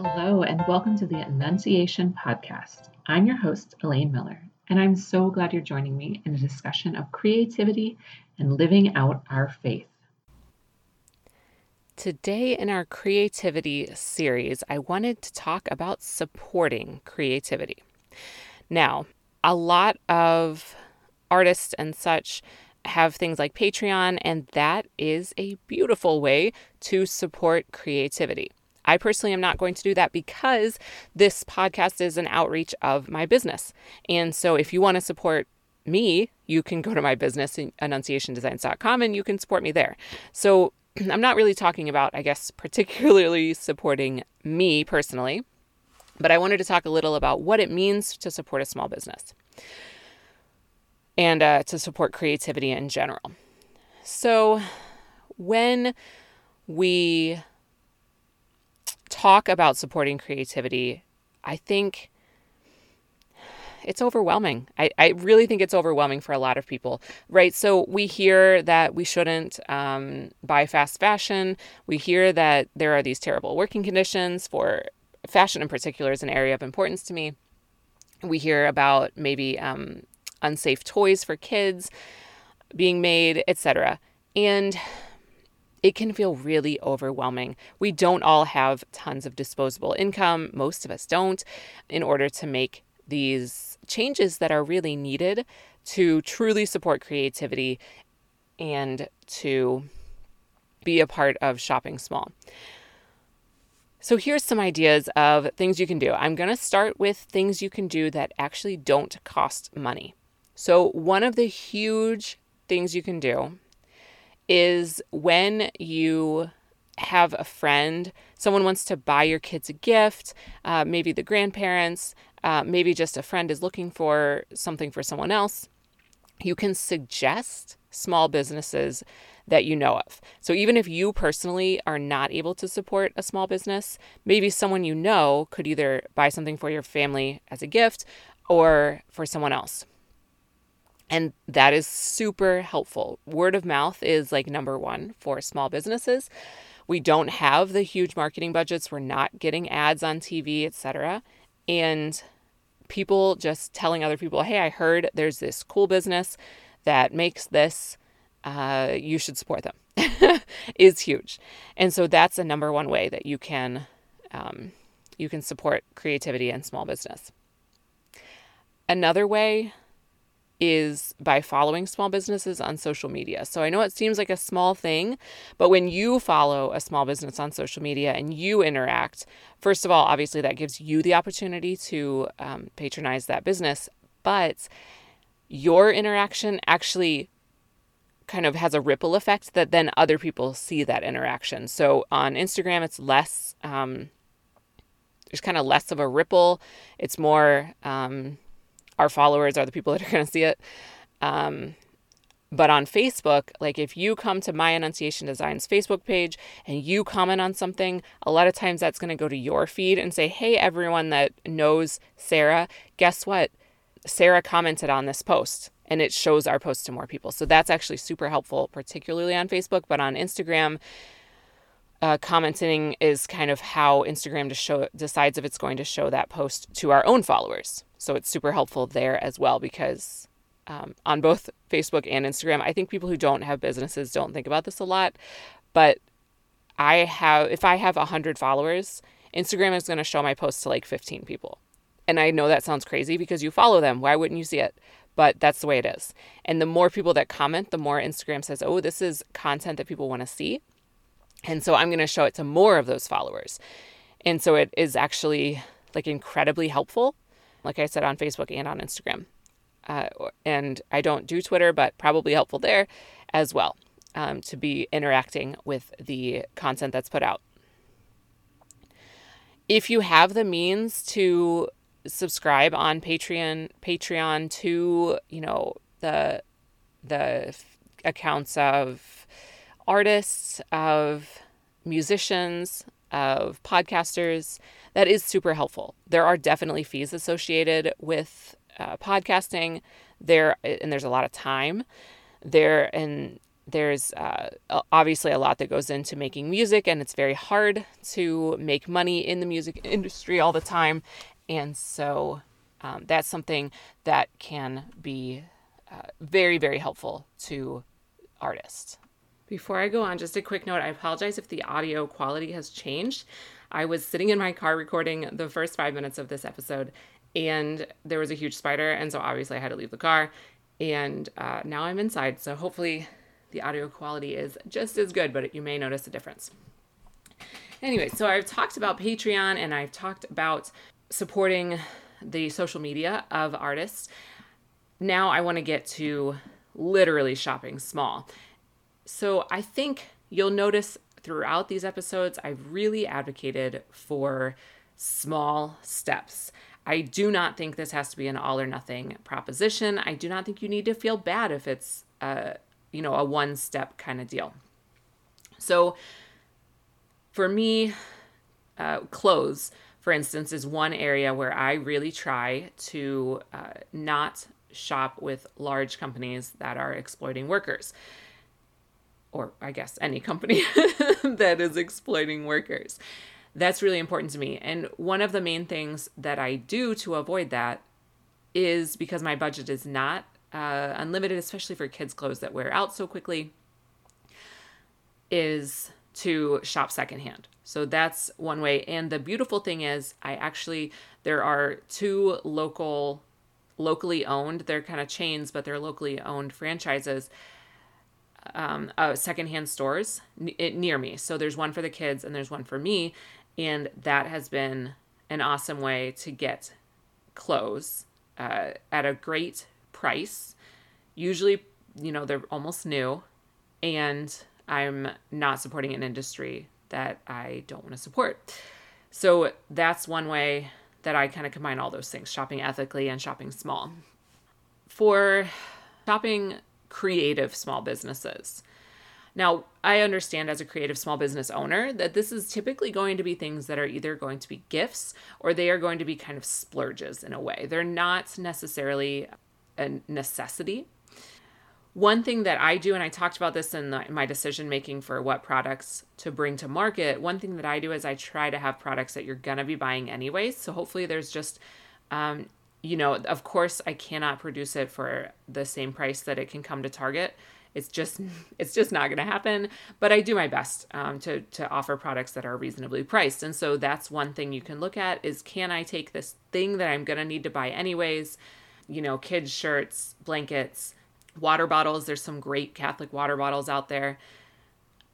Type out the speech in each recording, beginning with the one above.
Hello, and welcome to the Annunciation Podcast. I'm your host, Elaine Miller, and I'm so glad you're joining me in a discussion of creativity and living out our faith. Today, in our creativity series, I wanted to talk about supporting creativity. Now, a lot of artists and such have things like Patreon, and that is a beautiful way to support creativity. I personally am not going to do that because this podcast is an outreach of my business. And so if you want to support me, you can go to my business, annunciationdesigns.com, and you can support me there. So I'm not really talking about, I guess, particularly supporting me personally, but I wanted to talk a little about what it means to support a small business and uh, to support creativity in general. So when we talk about supporting creativity, I think it's overwhelming. I, I really think it's overwhelming for a lot of people, right? So we hear that we shouldn't um, buy fast fashion. We hear that there are these terrible working conditions for fashion in particular is an area of importance to me. We hear about maybe um, unsafe toys for kids being made, etc. And it can feel really overwhelming. We don't all have tons of disposable income, most of us don't, in order to make these changes that are really needed to truly support creativity and to be a part of shopping small. So, here's some ideas of things you can do. I'm going to start with things you can do that actually don't cost money. So, one of the huge things you can do is when you have a friend, someone wants to buy your kids a gift, uh, maybe the grandparents, uh, maybe just a friend is looking for something for someone else, you can suggest small businesses that you know of. So even if you personally are not able to support a small business, maybe someone you know could either buy something for your family as a gift or for someone else. And that is super helpful. Word of mouth is like number one for small businesses. We don't have the huge marketing budgets. We're not getting ads on TV, etc. And people just telling other people, hey, I heard there's this cool business that makes this. Uh, you should support them is huge. And so that's a number one way that you can um, you can support creativity and small business. Another way is by following small businesses on social media. So I know it seems like a small thing, but when you follow a small business on social media and you interact, first of all, obviously that gives you the opportunity to um, patronize that business, but your interaction actually kind of has a ripple effect that then other people see that interaction. So on Instagram, it's less, um, there's kind of less of a ripple. It's more, um, our followers are the people that are going to see it. Um, but on Facebook, like if you come to My Annunciation Designs Facebook page and you comment on something, a lot of times that's going to go to your feed and say, hey, everyone that knows Sarah, guess what? Sarah commented on this post and it shows our post to more people. So that's actually super helpful, particularly on Facebook, but on Instagram, uh, commenting is kind of how Instagram to show decides if it's going to show that post to our own followers. So it's super helpful there as well because um, on both Facebook and Instagram, I think people who don't have businesses don't think about this a lot. But I have, if I have 100 followers, Instagram is going to show my post to like 15 people. And I know that sounds crazy because you follow them. Why wouldn't you see it? But that's the way it is. And the more people that comment, the more Instagram says, oh, this is content that people want to see. And so I'm going to show it to more of those followers. And so it is actually like incredibly helpful like I said, on Facebook and on Instagram. Uh, and I don't do Twitter, but probably helpful there as well um, to be interacting with the content that's put out. If you have the means to subscribe on Patreon, Patreon to you know the the accounts of artists, of musicians, of podcasters, that is super helpful. There are definitely fees associated with uh, podcasting there, and there's a lot of time there, and there's uh, obviously a lot that goes into making music, and it's very hard to make money in the music industry all the time. And so um, that's something that can be uh, very, very helpful to artists. Before I go on, just a quick note I apologize if the audio quality has changed. I was sitting in my car recording the first five minutes of this episode, and there was a huge spider, and so obviously I had to leave the car. And uh, now I'm inside, so hopefully the audio quality is just as good, but you may notice a difference. Anyway, so I've talked about Patreon and I've talked about supporting the social media of artists. Now I want to get to literally shopping small. So I think you'll notice throughout these episodes, I've really advocated for small steps. I do not think this has to be an all or nothing proposition. I do not think you need to feel bad if it's a, you know, a one step kind of deal. So for me, uh, clothes, for instance, is one area where I really try to uh, not shop with large companies that are exploiting workers. Or I guess any company that is exploiting workers. That's really important to me. And one of the main things that I do to avoid that is because my budget is not uh, unlimited, especially for kids' clothes that wear out so quickly, is to shop secondhand. So that's one way. And the beautiful thing is, I actually, there are two local, locally owned, they're kind of chains, but they're locally owned franchises. Um, uh, secondhand stores n- near me. So there's one for the kids and there's one for me. And that has been an awesome way to get clothes uh, at a great price. Usually, you know, they're almost new, and I'm not supporting an industry that I don't want to support. So that's one way that I kind of combine all those things shopping ethically and shopping small. For shopping creative small businesses. Now, I understand as a creative small business owner that this is typically going to be things that are either going to be gifts or they are going to be kind of splurges in a way. They're not necessarily a necessity. One thing that I do, and I talked about this in, the, in my decision making for what products to bring to market, one thing that I do is I try to have products that you're going to be buying anyways. So hopefully there's just, um, you know, of course, I cannot produce it for the same price that it can come to Target it's just it's just not going to happen but i do my best um, to to offer products that are reasonably priced and so that's one thing you can look at is can i take this thing that i'm going to need to buy anyways you know, kids' shirts, blankets, water bottles. There's some great Catholic water bottles out there.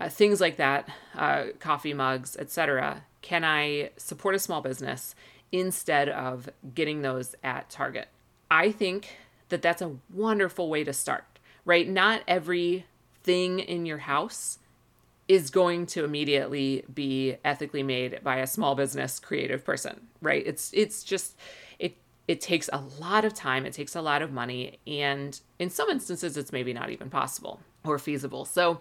Uh, things like that, uh, coffee mugs, etc. Can I support a small business instead of getting those at Target? I think that that's a wonderful way to start, right? Not every thing in your house is going to immediately be ethically made by a small business creative person, right? It's it's just it it takes a lot of time, it takes a lot of money, and in some instances, it's maybe not even possible or feasible. So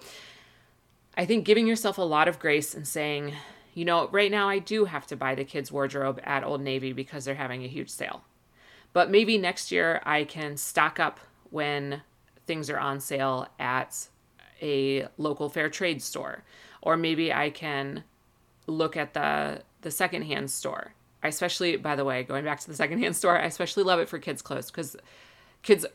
I think giving yourself a lot of grace and saying, you know, right now I do have to buy the kids' wardrobe at Old Navy because they're having a huge sale. But maybe next year I can stock up when things are on sale at a local fair trade store. Or maybe I can look at the the secondhand store I especially, by the way, going back to the secondhand store, I especially love it for kids' clothes because kids,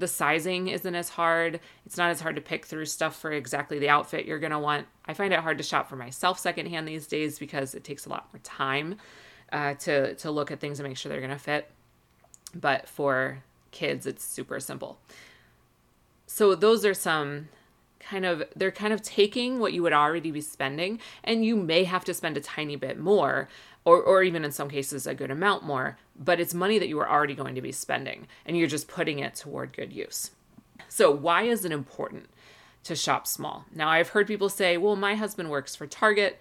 the sizing isn't as hard. It's not as hard to pick through stuff for exactly the outfit you're going to want. I find it hard to shop for myself secondhand these days because it takes a lot more time uh, to, to look at things and make sure they're going to fit. But for kids, it's super simple. So, those are some kind of they're kind of taking what you would already be spending and you may have to spend a tiny bit more or, or even in some cases a good amount more, but it's money that you are already going to be spending and you're just putting it toward good use. So, why is it important to shop small? Now, I've heard people say, well, my husband works for Target.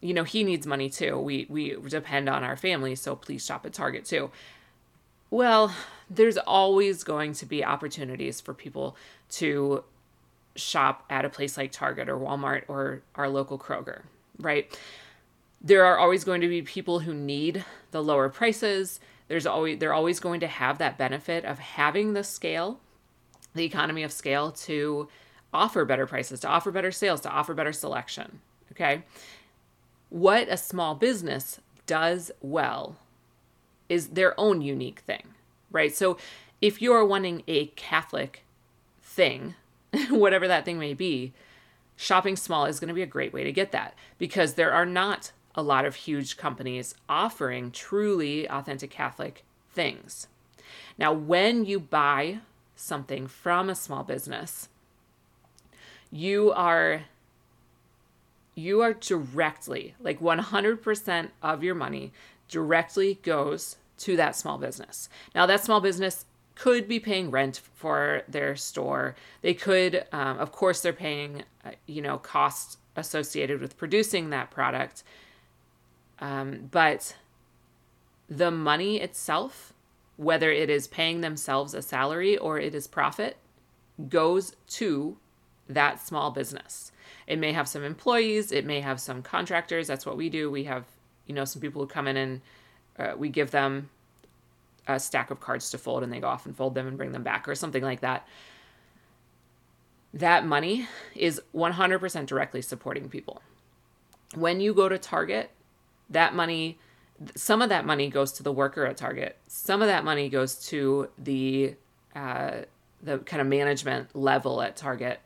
You know, he needs money too. We, we depend on our family, so please shop at Target too. Well, there's always going to be opportunities for people to shop at a place like Target or Walmart or our local Kroger, right? there are always going to be people who need the lower prices. There's always they're always going to have that benefit of having the scale, the economy of scale to offer better prices, to offer better sales, to offer better selection. Okay. What a small business does well is their own unique thing, right? So if you're wanting a Catholic thing, whatever that thing may be, shopping small is going to be a great way to get that because there are not a lot of huge companies offering truly authentic Catholic things. Now, when you buy something from a small business, you are you are directly like 100% of your money directly goes to that small business. Now that small business could be paying rent for their store. They could, um, of course, they're paying, uh, you know, costs associated with producing that product. Um, but the money itself, whether it is paying themselves a salary or it is profit, goes to that small business. It may have some employees, it may have some contractors. That's what we do. We have, you know, some people who come in and uh, we give them a stack of cards to fold and they go off and fold them and bring them back or something like that. That money is 100% directly supporting people. When you go to Target, that money, some of that money goes to the worker at Target. Some of that money goes to the uh, the kind of management level at Target.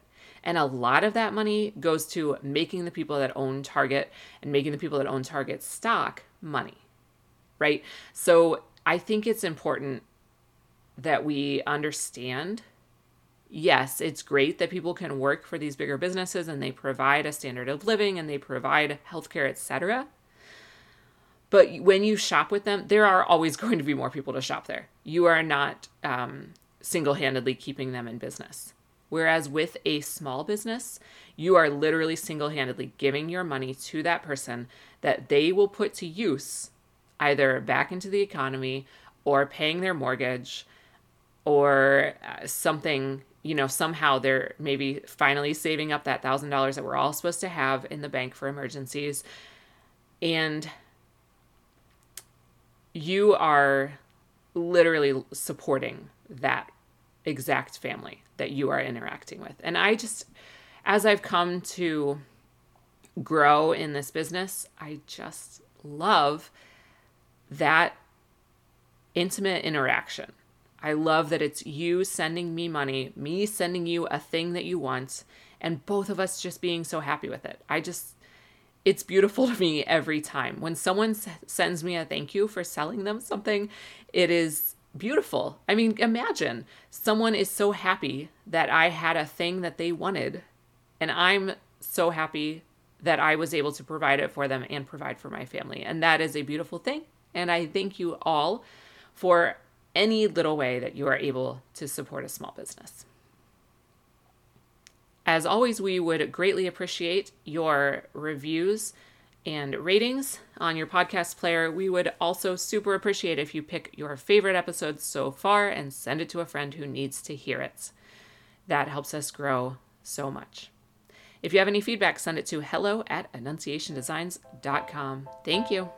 And a lot of that money goes to making the people that own Target and making the people that own Target stock money, right? So I think it's important that we understand yes, it's great that people can work for these bigger businesses and they provide a standard of living and they provide healthcare, etc. But when you shop with them, there are always going to be more people to shop there. You are not um, single handedly keeping them in business. Whereas with a small business, you are literally single handedly giving your money to that person that they will put to use either back into the economy or paying their mortgage or uh, something you know somehow they're maybe finally saving up that thousand dollars that we're all supposed to have in the bank for emergencies. And you are literally supporting that exact family that you are interacting with. And i just as i've come to grow in this business i just love that intimate interaction. I love that it's you sending me money, me sending you a thing that you want, and both of us just being so happy with it. I just, it's beautiful to me every time. When someone sends me a thank you for selling them something, it is beautiful. I mean, imagine someone is so happy that I had a thing that they wanted, and I'm so happy that I was able to provide it for them and provide for my family. And that is a beautiful thing. And I thank you all for any little way that you are able to support a small business. As always, we would greatly appreciate your reviews and ratings on your podcast player. We would also super appreciate if you pick your favorite episodes so far and send it to a friend who needs to hear it. That helps us grow so much. If you have any feedback, send it to hello at annunciationdesigns.com. Thank you.